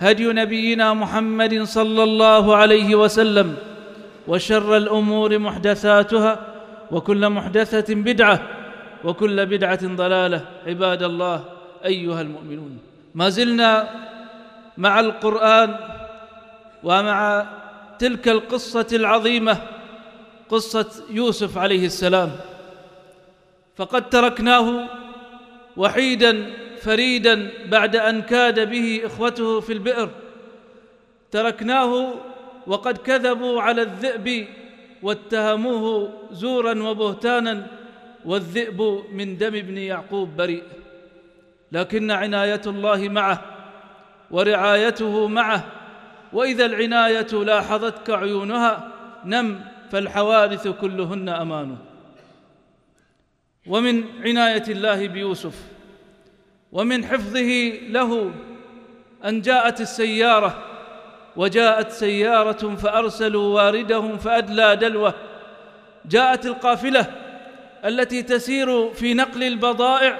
هدي نبينا محمد صلى الله عليه وسلم وشر الأمور محدثاتها وكل محدثة بدعة وكل بدعة ضلالة. عباد الله أيها المؤمنون ما زلنا مع القرآن ومع تلك القصة العظيمة قصة يوسف عليه السلام. فقد تركناه وحيدا فريدا بعد أن كاد به إخوته في البئر. تركناه وقد كذبوا على الذئب واتهموه زورا وبهتانا والذئب من دم ابن يعقوب بريء. لكن عناية الله معه ورعايته معه. وإذا العناية لاحظتك عيونها نم فالحوادث كلهن أمانه. ومن عناية الله بيوسف ومن حفظه له أن جاءت السيارة وجاءت سيارة فأرسلوا واردهم فأدلى دلوة. جاءت القافلة التي تسير في نقل البضائع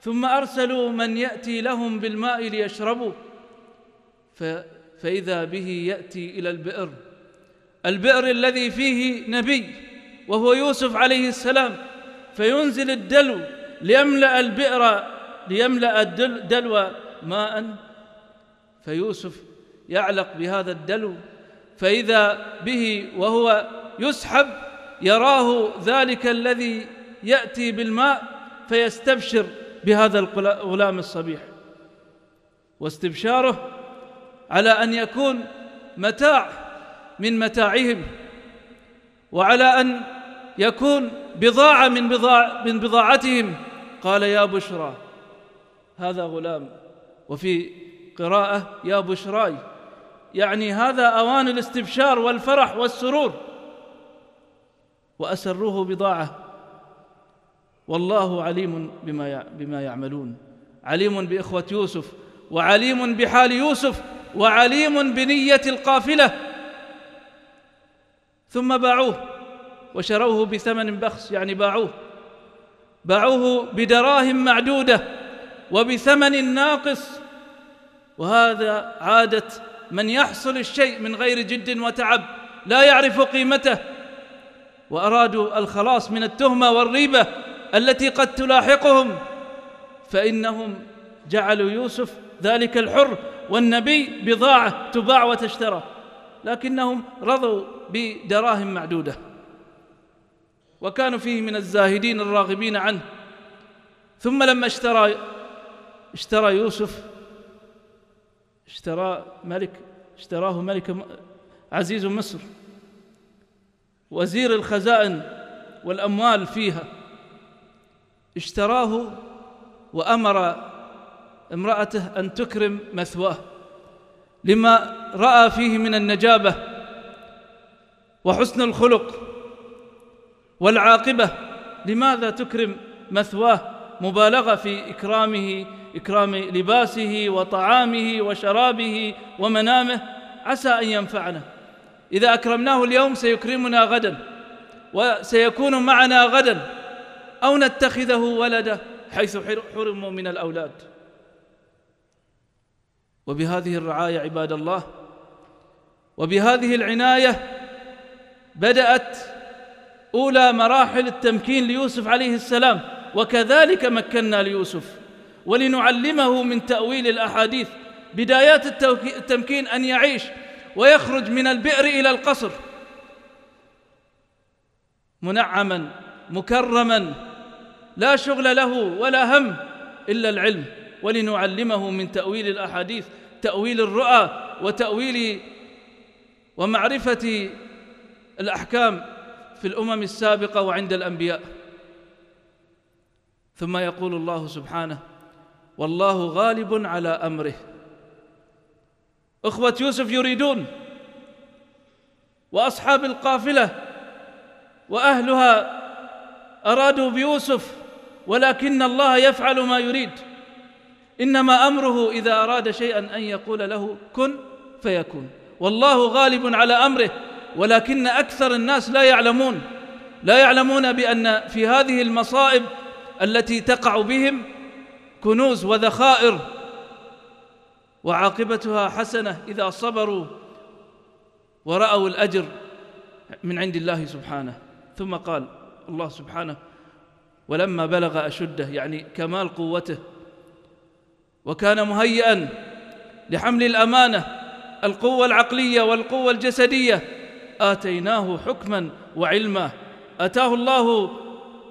ثم أرسلوا من يأتي لهم بالماء ليشربوا. فإذا به يأتي إلى البئر. البئر الذي فيه نبي وهو يوسف عليه السلام فينزل الدلو ليملأ البئر ليملأ الدلو ماء. فيوسف يعلق بهذا الدلو فإذا به وهو يسحب يراه ذلك الذي يأتي بالماء فيستبشر بهذا الغلام الصبيح. واستبشاره على أن يكون متاع من متاعهم وعلى أن يكون بضاعة من من بضاعتهم. قال يا بشرى هذا غلام. وفي قراءة يا بشراي يعني هذا أوان الاستبشار والفرح والسرور. وأسروه بضاعة. والله عليم بما بما يعملون. عليم بإخوة يوسف وعليم بحال يوسف وعليم بنية القافلة. ثم باعوه وشروه بثمن بخس يعني باعوه. باعوه بدراهم معدودة. وبثمن ناقص. وهذا عادة من يحصل الشيء من غير جد وتعب لا يعرف قيمته. وأرادوا الخلاص من التهمة والريبة التي قد تلاحقهم. فإنهم جعلوا يوسف ذلك الحر والنبي بضاعة تباع وتشترى. لكنهم رضوا بدراهم معدودة. وكانوا فيه من الزاهدين الراغبين عنه. ثم لما اشترى اشترى يوسف اشترى ملك اشتراه ملك عزيز مصر. وزير الخزائن والأموال فيها. اشتراه وأمر امرأته أن تكرم مثواه. لما رأى فيه من النجابة وحسن الخلق والعاقبة لماذا تكرم مثواه؟ مبالغة في إكرامه إكرام لباسه وطعامه وشرابه ومنامه عسى أن ينفعنا. إذا أكرمناه اليوم سيكرمنا غدا وسيكون معنا غدا أو نتخذه ولدا حيث حرموا من الأولاد. وبهذه الرعاية عباد الله وبهذه العناية بدأت أولى مراحل التمكين ليوسف عليه السلام. وكذلك مكنا ليوسف. ولنعلمه من تأويل الأحاديث بدايات التمكين أن يعيش ويخرج من البئر إلى القصر. منعما مكرما لا شغل له ولا هم إلا العلم. ولنعلمه من تأويل الأحاديث تأويل الرؤى وتأويل ومعرفة الأحكام في الأمم السابقة وعند الأنبياء. ثم يقول الله سبحانه والله غالب على أمره. إخوة يوسف يريدون وأصحاب القافلة وأهلها أرادوا بيوسف ولكن الله يفعل ما يريد. إنما أمره إذا أراد شيئا أن يقول له كن فيكون. والله غالب على أمره ولكن أكثر الناس لا يعلمون. لا يعلمون بأن في هذه المصائب التي تقع بهم كنوز وذخائر وعاقبتها حسنة إذا صبروا ورأوا الأجر من عند الله سبحانه. ثم قال الله سبحانه ولما بلغ أشده يعني كمال قوته وكان مهيئا لحمل الأمانة القوة العقلية والقوة الجسدية آتيناه حكما وعلما أتاه الله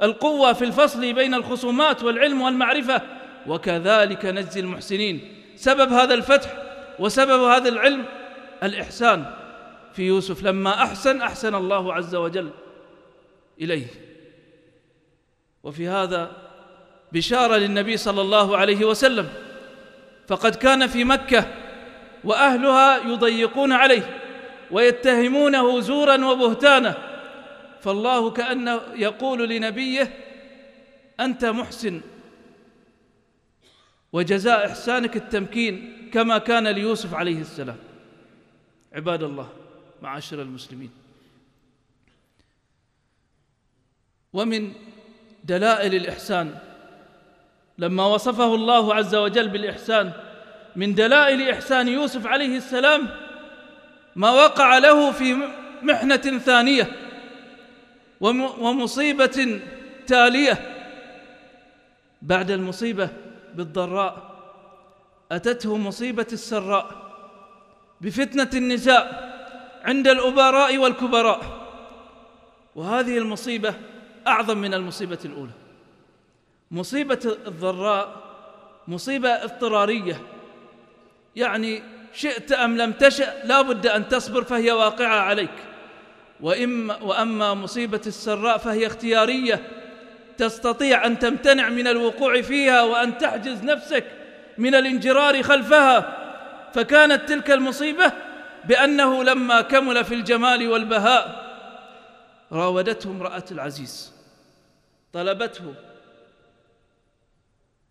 القوة في الفصل بين الخصومات والعلم والمعرفة وكذلك نجزي المحسنين. سبب هذا الفتح وسبب هذا العلم الإحسان في يوسف. لما أحسن أحسن الله عز وجل إليه. وفي هذا بشارة للنبي صلى الله عليه وسلم. فقد كان في مكة وأهلها يضيقون عليه ويتهمونه زورا وبهتانا. فالله كأنه يقول لنبيه أنت محسن وجزاء إحسانك التمكين كما كان ليوسف عليه السلام. عباد الله معاشر المسلمين ومن دلائل الإحسان لما وصفه الله عز وجل بالإحسان من دلائل إحسان يوسف عليه السلام ما وقع له في محنة ثانية. ومصيبة تالية. بعد المصيبة بالضراء أتته مصيبة السراء بفتنة النساء عند الأبراء والكبراء. وهذه المصيبة أعظم من المصيبة الأولى. مصيبة الضراء مصيبة اضطرارية. يعني شئت أم لم تشأ لا بد أن تصبر فهي واقعة عليك. وإما وأما مصيبة السراء فهي اختيارية. تستطيع أن تمتنع من الوقوع فيها وأن تحجز نفسك من الانجرار خلفها. فكانت تلك المصيبة بأنه لما كمل في الجمال والبهاء راودته امرأة العزيز. طلبته.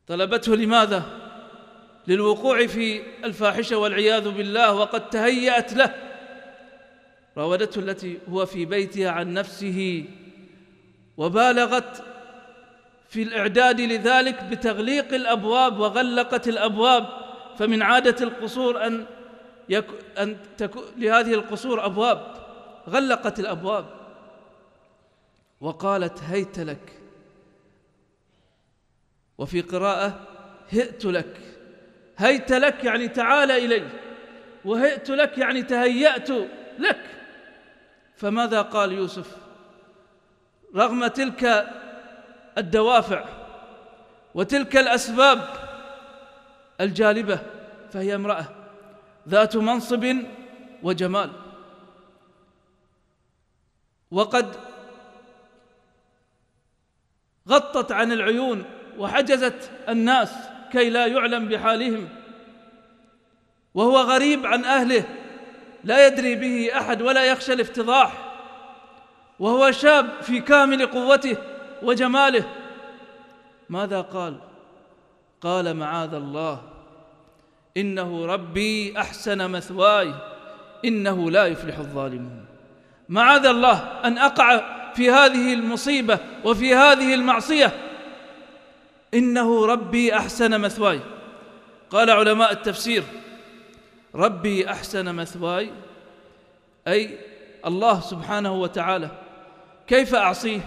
طلبته لماذا؟ للوقوع في الفاحشة والعياذ بالله وقد تهيأت له. راودته التي هو في بيتها عن نفسه وبالغت في الإعداد لذلك بتغليق الأبواب وغلقت الأبواب فمن عادة القصور أن يك أن تكون لهذه القصور أبواب غلقت الأبواب. وقالت هيت لك. وفي قراءة هئت لك. هيت لك يعني تعال إلي. وهئت لك يعني تهيأت لك. فماذا قال يوسف؟ رغم تلك الدوافع وتلك الأسباب الجالبة فهي امرأة ذات منصب وجمال. وقد غطت عن العيون وحجزت الناس كي لا يعلم بحالهم وهو غريب عن أهله لا يدري به أحد ولا يخشى الافتضاح وهو شاب في كامل قوته وجماله. ماذا قال؟ قال معاذ الله إنه ربي أحسن مثواي إنه لا يفلح الظالمون. معاذ الله أن أقع في هذه المصيبة وفي هذه المعصية. إنه ربي أحسن مثواي. قال علماء التفسير ربي أحسن مثواي. أي الله سبحانه وتعالى. كيف أعصيه؟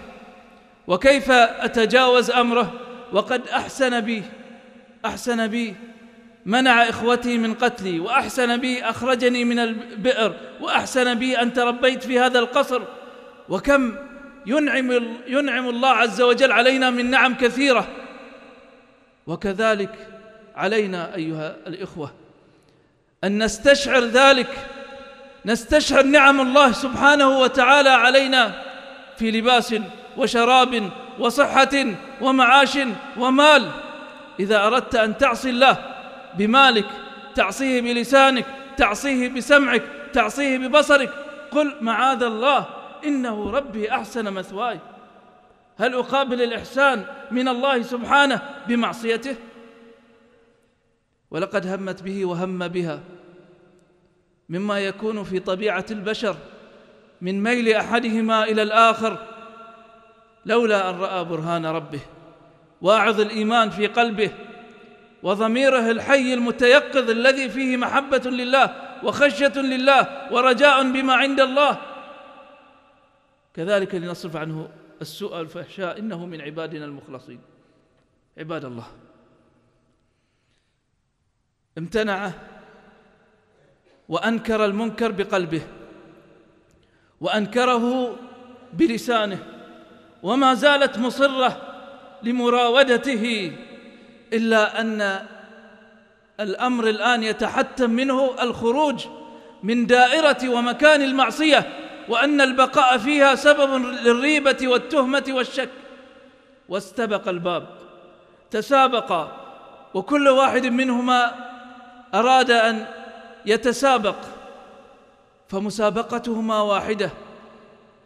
وكيف أتجاوز أمره؟ وقد أحسن بي. أحسن بي. منع إخوتي من قتلي. وأحسن بي. أخرجني من البئر. وأحسن بي أن تربيت في هذا القصر. وكم ينعم ينعم الله عز وجل علينا من نعم كثيرة. وكذلك علينا أيها الإخوة. أن نستشعر ذلك نستشعر نعم الله سبحانه وتعالى علينا في لباس وشراب وصحة ومعاش ومال. إذا أردت أن تعصي الله بمالك تعصيه بلسانك تعصيه بسمعك تعصيه ببصرك قل معاذ الله إنه ربي أحسن مثواي. هل أقابل الإحسان من الله سبحانه بمعصيته؟ ولقد همت به وهم بها. مما يكون في طبيعة البشر من ميل أحدهما إلى الآخر لولا أن رأى برهان ربه واعظ الإيمان في قلبه وضميره الحي المتيقظ الذي فيه محبة لله وخشية لله ورجاء بما عند الله. كذلك لنصرف عنه السوء والفحشاء إنه من عبادنا المخلصين. عباد الله امتنع وأنكر المنكر بقلبه وأنكره بلسانه وما زالت مصرة لمراودته إلا أن الأمر الآن يتحتم منه الخروج من دائرة ومكان المعصية وأن البقاء فيها سبب للريبة والتهمة والشك. واستبق الباب تسابقا وكل واحد منهما أراد أن يتسابق فمسابقتهما واحدة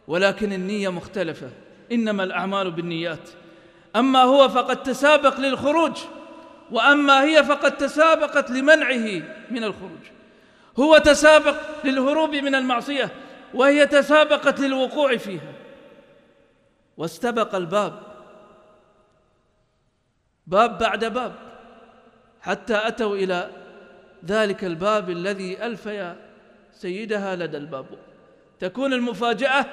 ولكن النية مختلفة إنما الأعمال بالنيات. أما هو فقد تسابق للخروج وأما هي فقد تسابقت لمنعه من الخروج. هو تسابق للهروب من المعصية وهي تسابقت للوقوع فيها. واستبق الباب باب بعد باب حتى أتوا إلى ذلك الباب الذي الفي سيدها لدى الباب. تكون المفاجأة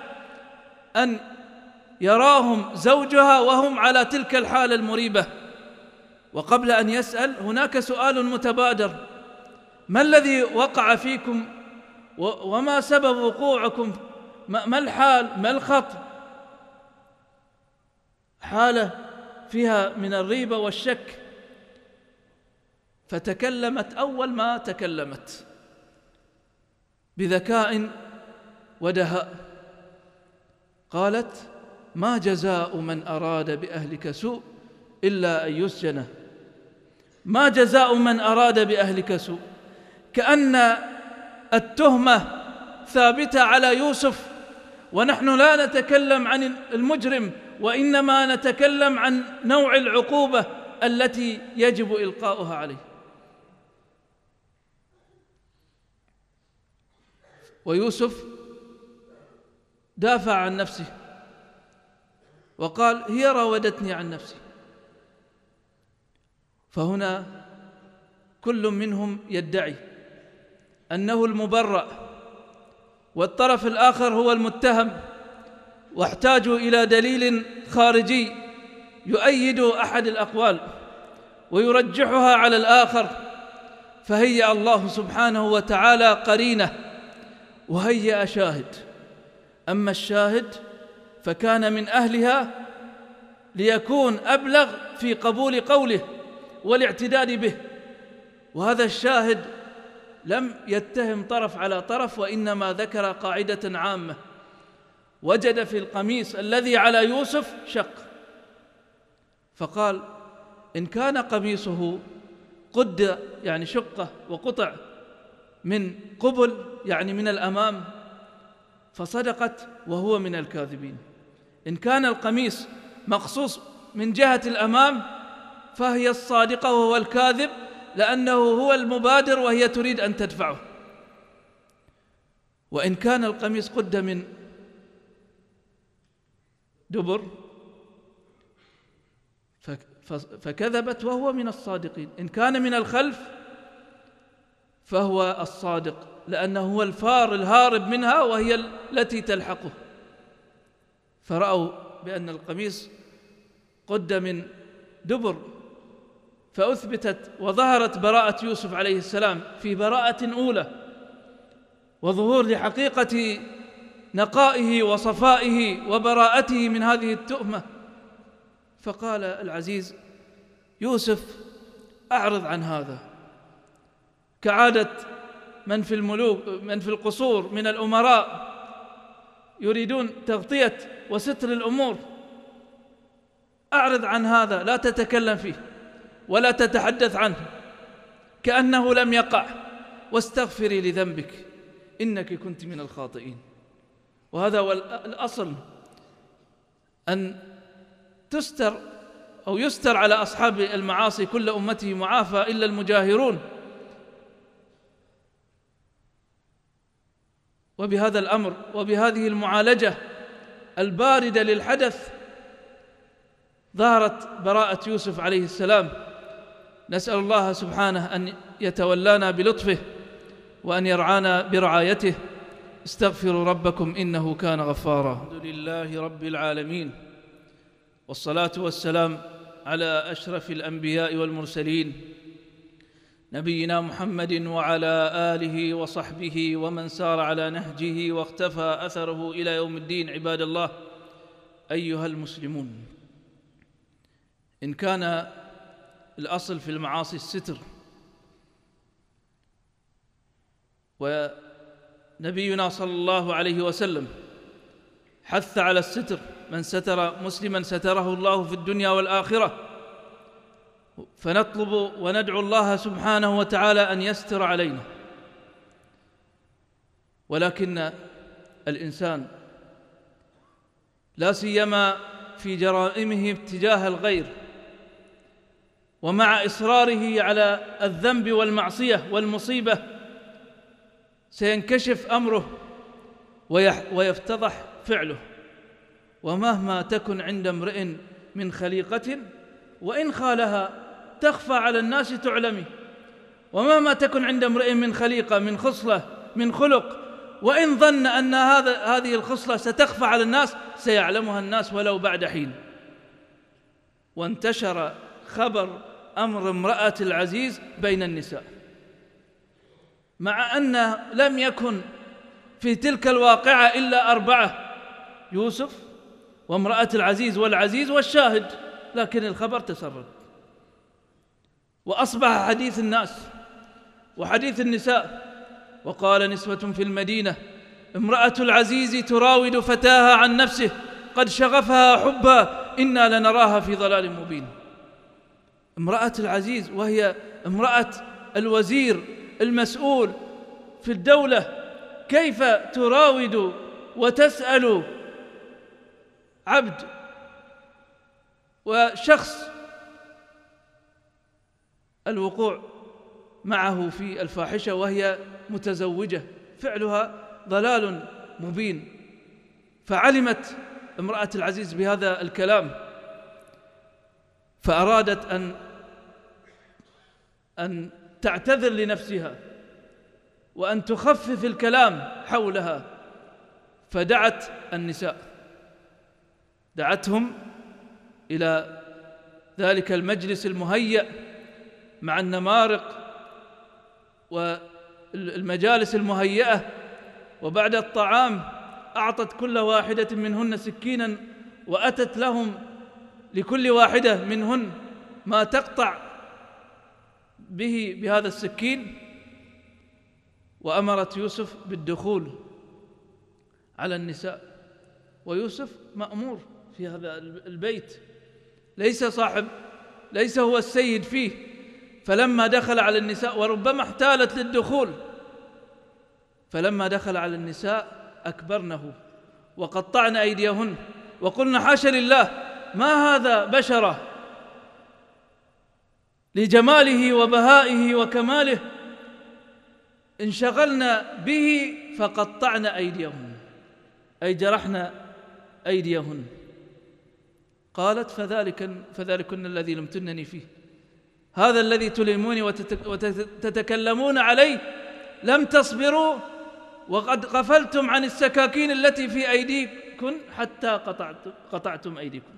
أن يراهم زوجها وهم على تلك الحالة المريبة. وقبل أن يسأل هناك سؤال متبادر. ما الذي وقع فيكم وما سبب وقوعكم؟ ما الحال؟ ما الخط؟ حالة فيها من الريبة والشك. فتكلمت أول ما تكلمت. بذكاء ودهاء. قالت ما جزاء من أراد بأهلك سوء إلا أن يسجن. ما جزاء من أراد بأهلك سوء. كأن التهمة ثابتة على يوسف. ونحن لا نتكلم عن المجرم وإنما نتكلم عن نوع العقوبة التي يجب إلقاؤها عليه. ويوسف دافع عن نفسه وقال هي راودتني عن نفسي. فهنا كل منهم يدعي أنه المبرأ والطرف الآخر هو المتهم واحتاجوا إلى دليل خارجي يؤيد أحد الأقوال ويرجحها على الآخر فهيأ الله سبحانه وتعالى قرينة وهيأ شاهد. أما الشاهد فكان من أهلها ليكون أبلغ في قبول قوله والاعتداد به. وهذا الشاهد لم يتهم طرف على طرف وإنما ذكر قاعدة عامة. وجد في القميص الذي على يوسف شق. فقال إن كان قميصه قد يعني شقة وقطع من قبل يعني من الأمام فصدقت وهو من الكاذبين. إن كان القميص مقصوص من جهة الأمام فهي الصادقة وهو الكاذب لأنه هو المبادر وهي تريد أن تدفعه. وإن كان القميص قد من دبر فكذبت وهو من الصادقين. إن كان من الخلف فهو الصادق لأنه هو الفار الهارب منها وهي التي تلحقه. فرأوا بأن القميص قد من دبر فأثبتت وظهرت براءة يوسف عليه السلام في براءة أولى وظهور لحقيقة نقائه وصفائه وبراءته من هذه التهمة. فقال العزيز يوسف أعرض عن هذا. كعادة من في الملوك من في القصور من الأمراء يريدون تغطية وستر الأمور. أعرض عن هذا لا تتكلم فيه ولا تتحدث عنه. كأنه لم يقع. واستغفري لذنبك إنك كنت من الخاطئين. وهذا هو الأصل أن تستر أو يستر على أصحاب المعاصي كل أمته معافى إلا المجاهرون. وبهذا الأمر وبهذه المعالجة الباردة للحدث ظهرت براءة يوسف عليه السلام. نسأل الله سبحانه أن يتولانا بلطفه وأن يرعانا برعايته. استغفروا ربكم إنه كان غفارا. الحمد لله رب العالمين والصلاة والسلام على أشرف الأنبياء والمرسلين نبينا محمد وعلى آله وصحبه ومن سار على نهجه واختفى أثره إلى يوم الدين عباد الله. أيها المسلمون إن كان الأصل في المعاصي الستر. ونبينا صلى الله عليه وسلم حث على الستر. من ستر مسلما ستره الله في الدنيا والآخرة. فنطلب وندعو الله سبحانه وتعالى أن يستر علينا. ولكن الإنسان لا سيما في جرائمه اتجاه الغير ومع إصراره على الذنب والمعصية والمصيبة سينكشف أمره ويفتضح فعله. ومهما تكن عند امرئ من خليقة وإن خالها تخفى على الناس تعلمي. ومهما تكن عند امرئ من خليقة من خصلة من خلق وإن ظن أن هذا هذه الخصلة ستخفى على الناس سيعلمها الناس ولو بعد حين. وانتشر خبر أمر امرأة العزيز بين النساء. مع أن لم يكن في تلك الواقعة إلا أربعة يوسف وامرأة العزيز والعزيز والشاهد لكن الخبر تسرب وأصبح حديث الناس وحديث النساء. وقال نسوة في المدينة امرأة العزيز تراود فتاها عن نفسه قد شغفها حبا إنا لنراها في ضلال مبين. امرأة العزيز وهي امرأة الوزير المسؤول في الدولة كيف تراود وتسأل عبد وشخص الوقوع معه في الفاحشة وهي متزوجة. فعلها ضلال مبين. فعلمت امرأة العزيز بهذا الكلام فأرادت أن أن تعتذر لنفسها وأن تخفف الكلام حولها. فدعت النساء دعتهم إلى ذلك المجلس المهيأ مع النمارق والمجالس المهيئة وبعد الطعام أعطت كل واحدة منهن سكينا وأتت لهم لكل واحدة منهن ما تقطع به بهذا السكين وأمرت يوسف بالدخول على النساء ويوسف مأمور في هذا البيت. ليس صاحب ليس هو السيد فيه. فلما دخل على النساء وربما احتالت للدخول فلما دخل على النساء أكبرنه وقطعن أيديهن وقلنا حاشا لله ما هذا بشرة؟ لجماله وبهائه وكماله انشغلنا به فقطعنا أيديهن أي جرحنا أيديهن. قالت فذلك فذلكن الذي لمتنني فيه. هذا الذي تلموني وتتكلمون عليه لم تصبروا وقد غفلتم عن السكاكين التي في أيديكم حتى قطعت قطعتم أيديكم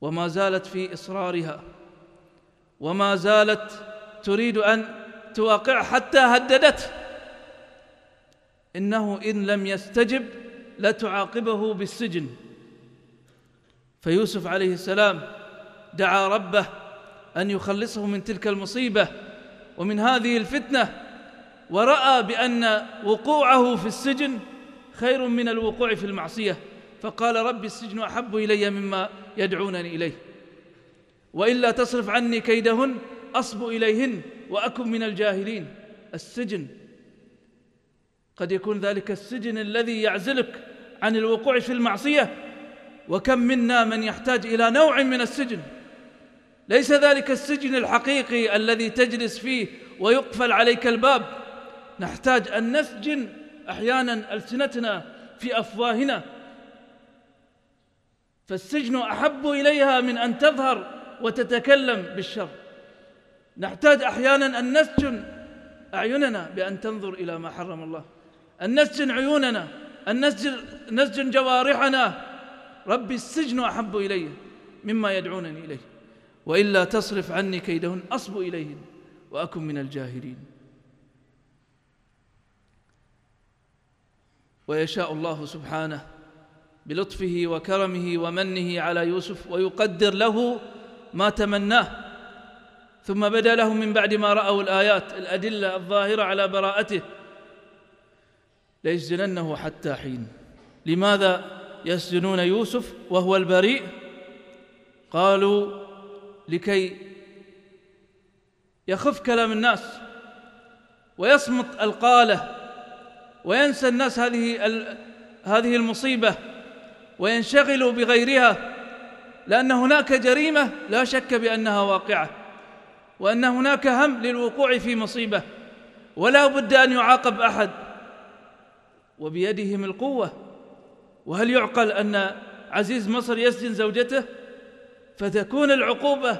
وما زالت في إصرارها وما زالت تريد أن توقع حتى هددته. إنه إن لم يستجب لتعاقبه بالسجن. فيوسف عليه السلام دعا ربه أن يخلصه من تلك المصيبة ومن هذه الفتنة ورأى بأن وقوعه في السجن خير من الوقوع في المعصية. فقال رب السجن أحب إلي مما يدعونني إليه. وإلا تصرف عني كيدهن أصب إليهن وأكن من الجاهلين. السجن قد يكون ذلك السجن الذي يعزلك عن الوقوع في المعصية. وكم منا من يحتاج إلى نوع من السجن. ليس ذلك السجن الحقيقي الذي تجلس فيه ويقفل عليك الباب. نحتاج أن نسجن أحيانا ألسنتنا في أفواهنا. فالسجن أحب إليها من أن تظهر وتتكلم بالشر. نحتاج أحيانا أن نسجن أعيننا بأن تنظر إلى ما حرم الله. أن نسجن عيوننا أن نسجن, نسجن جوارحنا. ربي السجن أحب إلي مما يدعونني إليه. وإلا تصرف عني كيدهن أصب إليهن وأكن من الجاهلين. ويشاء الله سبحانه بلطفه وكرمه ومنه على يوسف ويقدر له ما تمناه. ثم بدا لهم من بعد ما رأوا الآيات الأدلة الظاهرة على براءته ليسجننه حتى حين. لماذا يسجنون يوسف وهو البريء؟ قالوا لكي يخف كلام الناس ويصمت ألقاله وينسى الناس هذه هذه المصيبة وينشغلوا بغيرها لأن هناك جريمة لا شك بأنها واقعة وأن هناك هم للوقوع في مصيبة ولا بد أن يعاقب أحد وبيدهم القوة. وهل يعقل أن عزيز مصر يسجن زوجته؟ فتكون العقوبة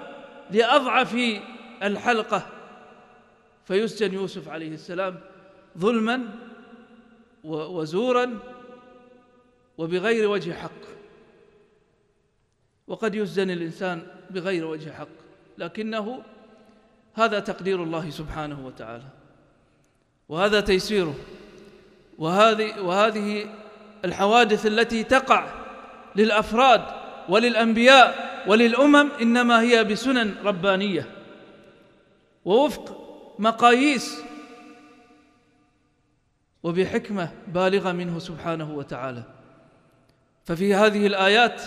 لأضعف الحلقة. فيسجن يوسف عليه السلام ظلما وزورا وبغير وجه حق. وقد يسجن الإنسان بغير وجه حق لكنه هذا تقدير الله سبحانه وتعالى. وهذا تيسيره. وهذه وهذه الحوادث التي تقع للأفراد وللأنبياء وللأمم إنما هي بسنن ربانية. ووفق مقاييس. وبحكمة بالغة منه سبحانه وتعالى. ففي هذه الآيات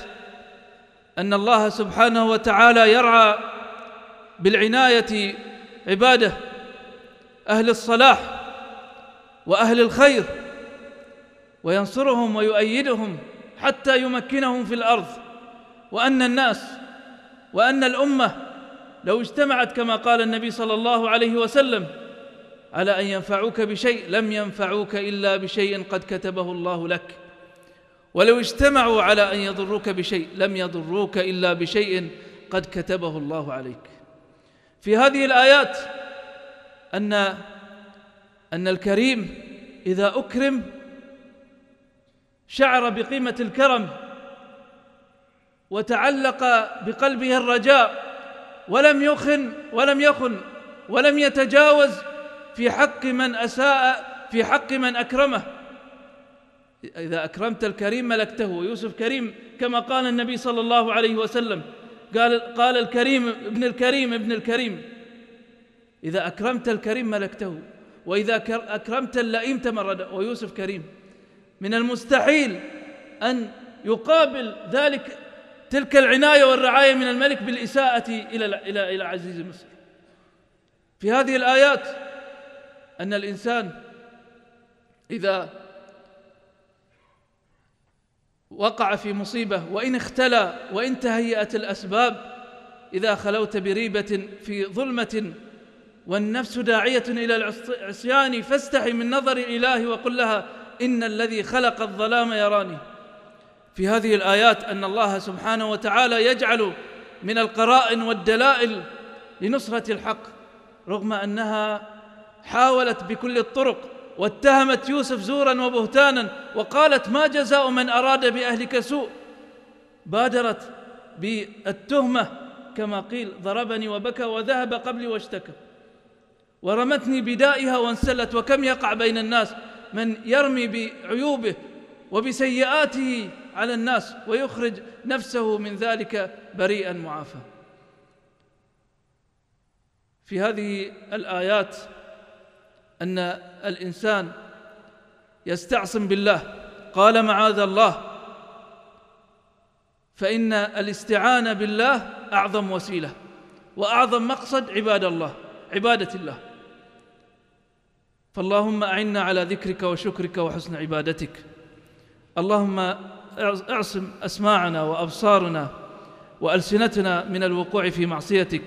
أن الله سبحانه وتعالى يرعى بالعناية عباده أهل الصلاح وأهل الخير وينصرهم ويؤيدهم حتى يمكنهم في الأرض. وأن الناس وأن الأمة لو اجتمعت كما قال النبي صلى الله عليه وسلم على أن ينفعوك بشيء؟ لم ينفعوك إلا بشيء قد كتبه الله لك. ولو اجتمعوا على أن يضروك بشيء لم يضروك إلا بشيء قد كتبه الله عليك. في هذه الآيات أن أن الكريم إذا أكرم شعر بقيمة الكرم وتعلق بقلبه الرجاء ولم يخن ولم يخن ولم يتجاوز في حق من أساء في حق من أكرمه. إذا أكرمت الكريم ملكته ويوسف كريم كما قال النبي صلى الله عليه وسلم قال قال الكريم ابن الكريم ابن الكريم إذا أكرمت الكريم ملكته وإذا أكرمت اللئيم تمرد ويوسف كريم من المستحيل أن يقابل ذلك تلك العناية والرعاية من الملك بالإساءة إلى إلى إلى عزيز مصر. في هذه الآيات أن الإنسان إذا وقع في مصيبة وإن اختلى وإن تهيأت الأسباب إذا خلوت بريبة في ظلمة والنفس داعية إلى العصيان فاستحي من نظر الاله وقل لها إن الذي خلق الظلام يراني. في هذه الآيات أن الله سبحانه وتعالى يجعل من القرائن والدلائل لنصرة الحق رغم أنها حاولت بكل الطرق واتهمت يوسف زورا وبهتانا وقالت ما جزاء من أراد بأهلك سوء بادرت بالتهمة كما قيل ضربني وبكى وذهب قبلي واشتكى ورمتني بدائها وانسلت وكم يقع بين الناس من يرمي بعيوبه وبسيئاته على الناس ويخرج نفسه من ذلك بريئا معافى. في هذه الآيات أن الإنسان يستعصم بالله. قال معاذ الله فإن الاستعانه بالله أعظم وسيلة وأعظم مقصد عباد الله عبادة الله. فاللهم أعنا على ذكرك وشكرك وحسن عبادتك. اللهم اعصم أسماعنا وأبصارنا وألسنتنا من الوقوع في معصيتك.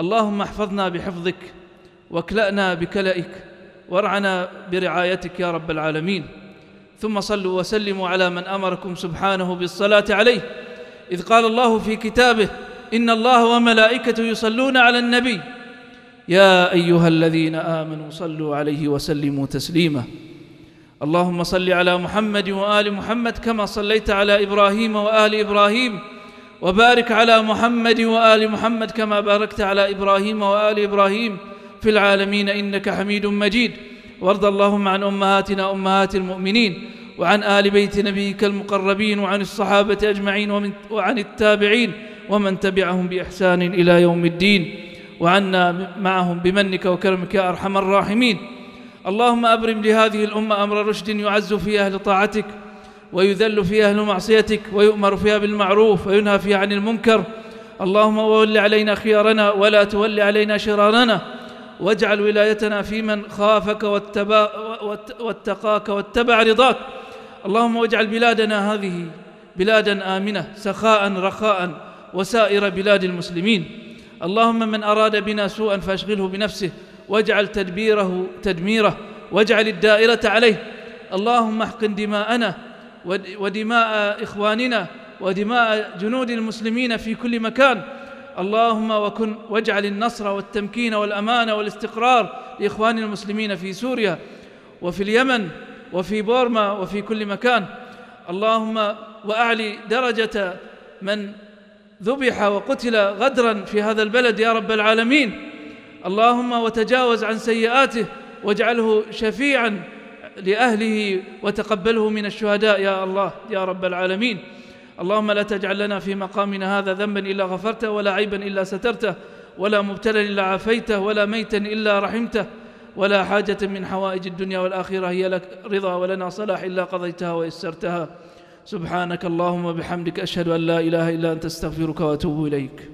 اللهم احفظنا بحفظك واكلأنا بكلئك وارعنا برعايتك يا رب العالمين. ثم صلوا وسلموا على من أمركم سبحانه بالصلاة عليه. إذ قال الله في كتابه إن الله وملائكته يصلون على النبي. يا أيها الذين آمنوا صلوا عليه وسلموا تسليما. اللهم صل على محمد وآل محمد كما صليت على إبراهيم وآل إبراهيم وبارك على محمد وآل محمد كما باركت على إبراهيم وآل إبراهيم في العالمين إنك حميد مجيد. وارض اللهم عن أمهاتنا امهات المؤمنين وعن آل بيت نبيك المقربين وعن الصحابة أجمعين ومن وعن التابعين ومن تبعهم بإحسان إلى يوم الدين. وعنا معهم بمنك وكرمك يا أرحم الراحمين. اللهم أبرم لهذه الأمة أمر رشد يعز في أهل طاعتك ويذل في أهل معصيتك ويؤمر فيها بالمعروف وينهى فيها عن المنكر. اللهم ول علينا خيارنا ولا تول علينا شرارنا. واجعل ولايتنا في من خافك واتبا واتقاك واتبع رضاك. اللهم واجعل بلادنا هذه بلادا آمنة سخاء رخاء وسائر بلاد المسلمين. اللهم من أراد بنا سوءا فأشغله بنفسه. واجعل تدبيره تدميره واجعل الدائرة عليه. اللهم احقن دماءنا ودماء إخواننا ودماء جنود المسلمين في كل مكان. اللهم وكن واجعل النصر والتمكين والأمان والاستقرار لإخوان المسلمين في سوريا وفي اليمن وفي بورما وفي كل مكان. اللهم وأعلي درجة من ذبح وقتل غدرا في هذا البلد يا رب العالمين. اللهم وتجاوز عن سيئاته واجعله شفيعا لأهله وتقبله من الشهداء يا الله يا رب العالمين. اللهم لا تجعل لنا في مقامنا هذا ذنبا إلا غفرته ولا عيبا إلا سترته ولا مبتلا إلا عافيته ولا ميتا إلا رحمته ولا حاجة من حوائج الدنيا والآخرة هي لك رضا ولنا صلاح إلا قضيتها ويسرتها. سبحانك اللهم وبحمدك أشهد أن لا إله إلا أنت أستغفرك وأتوب إليك.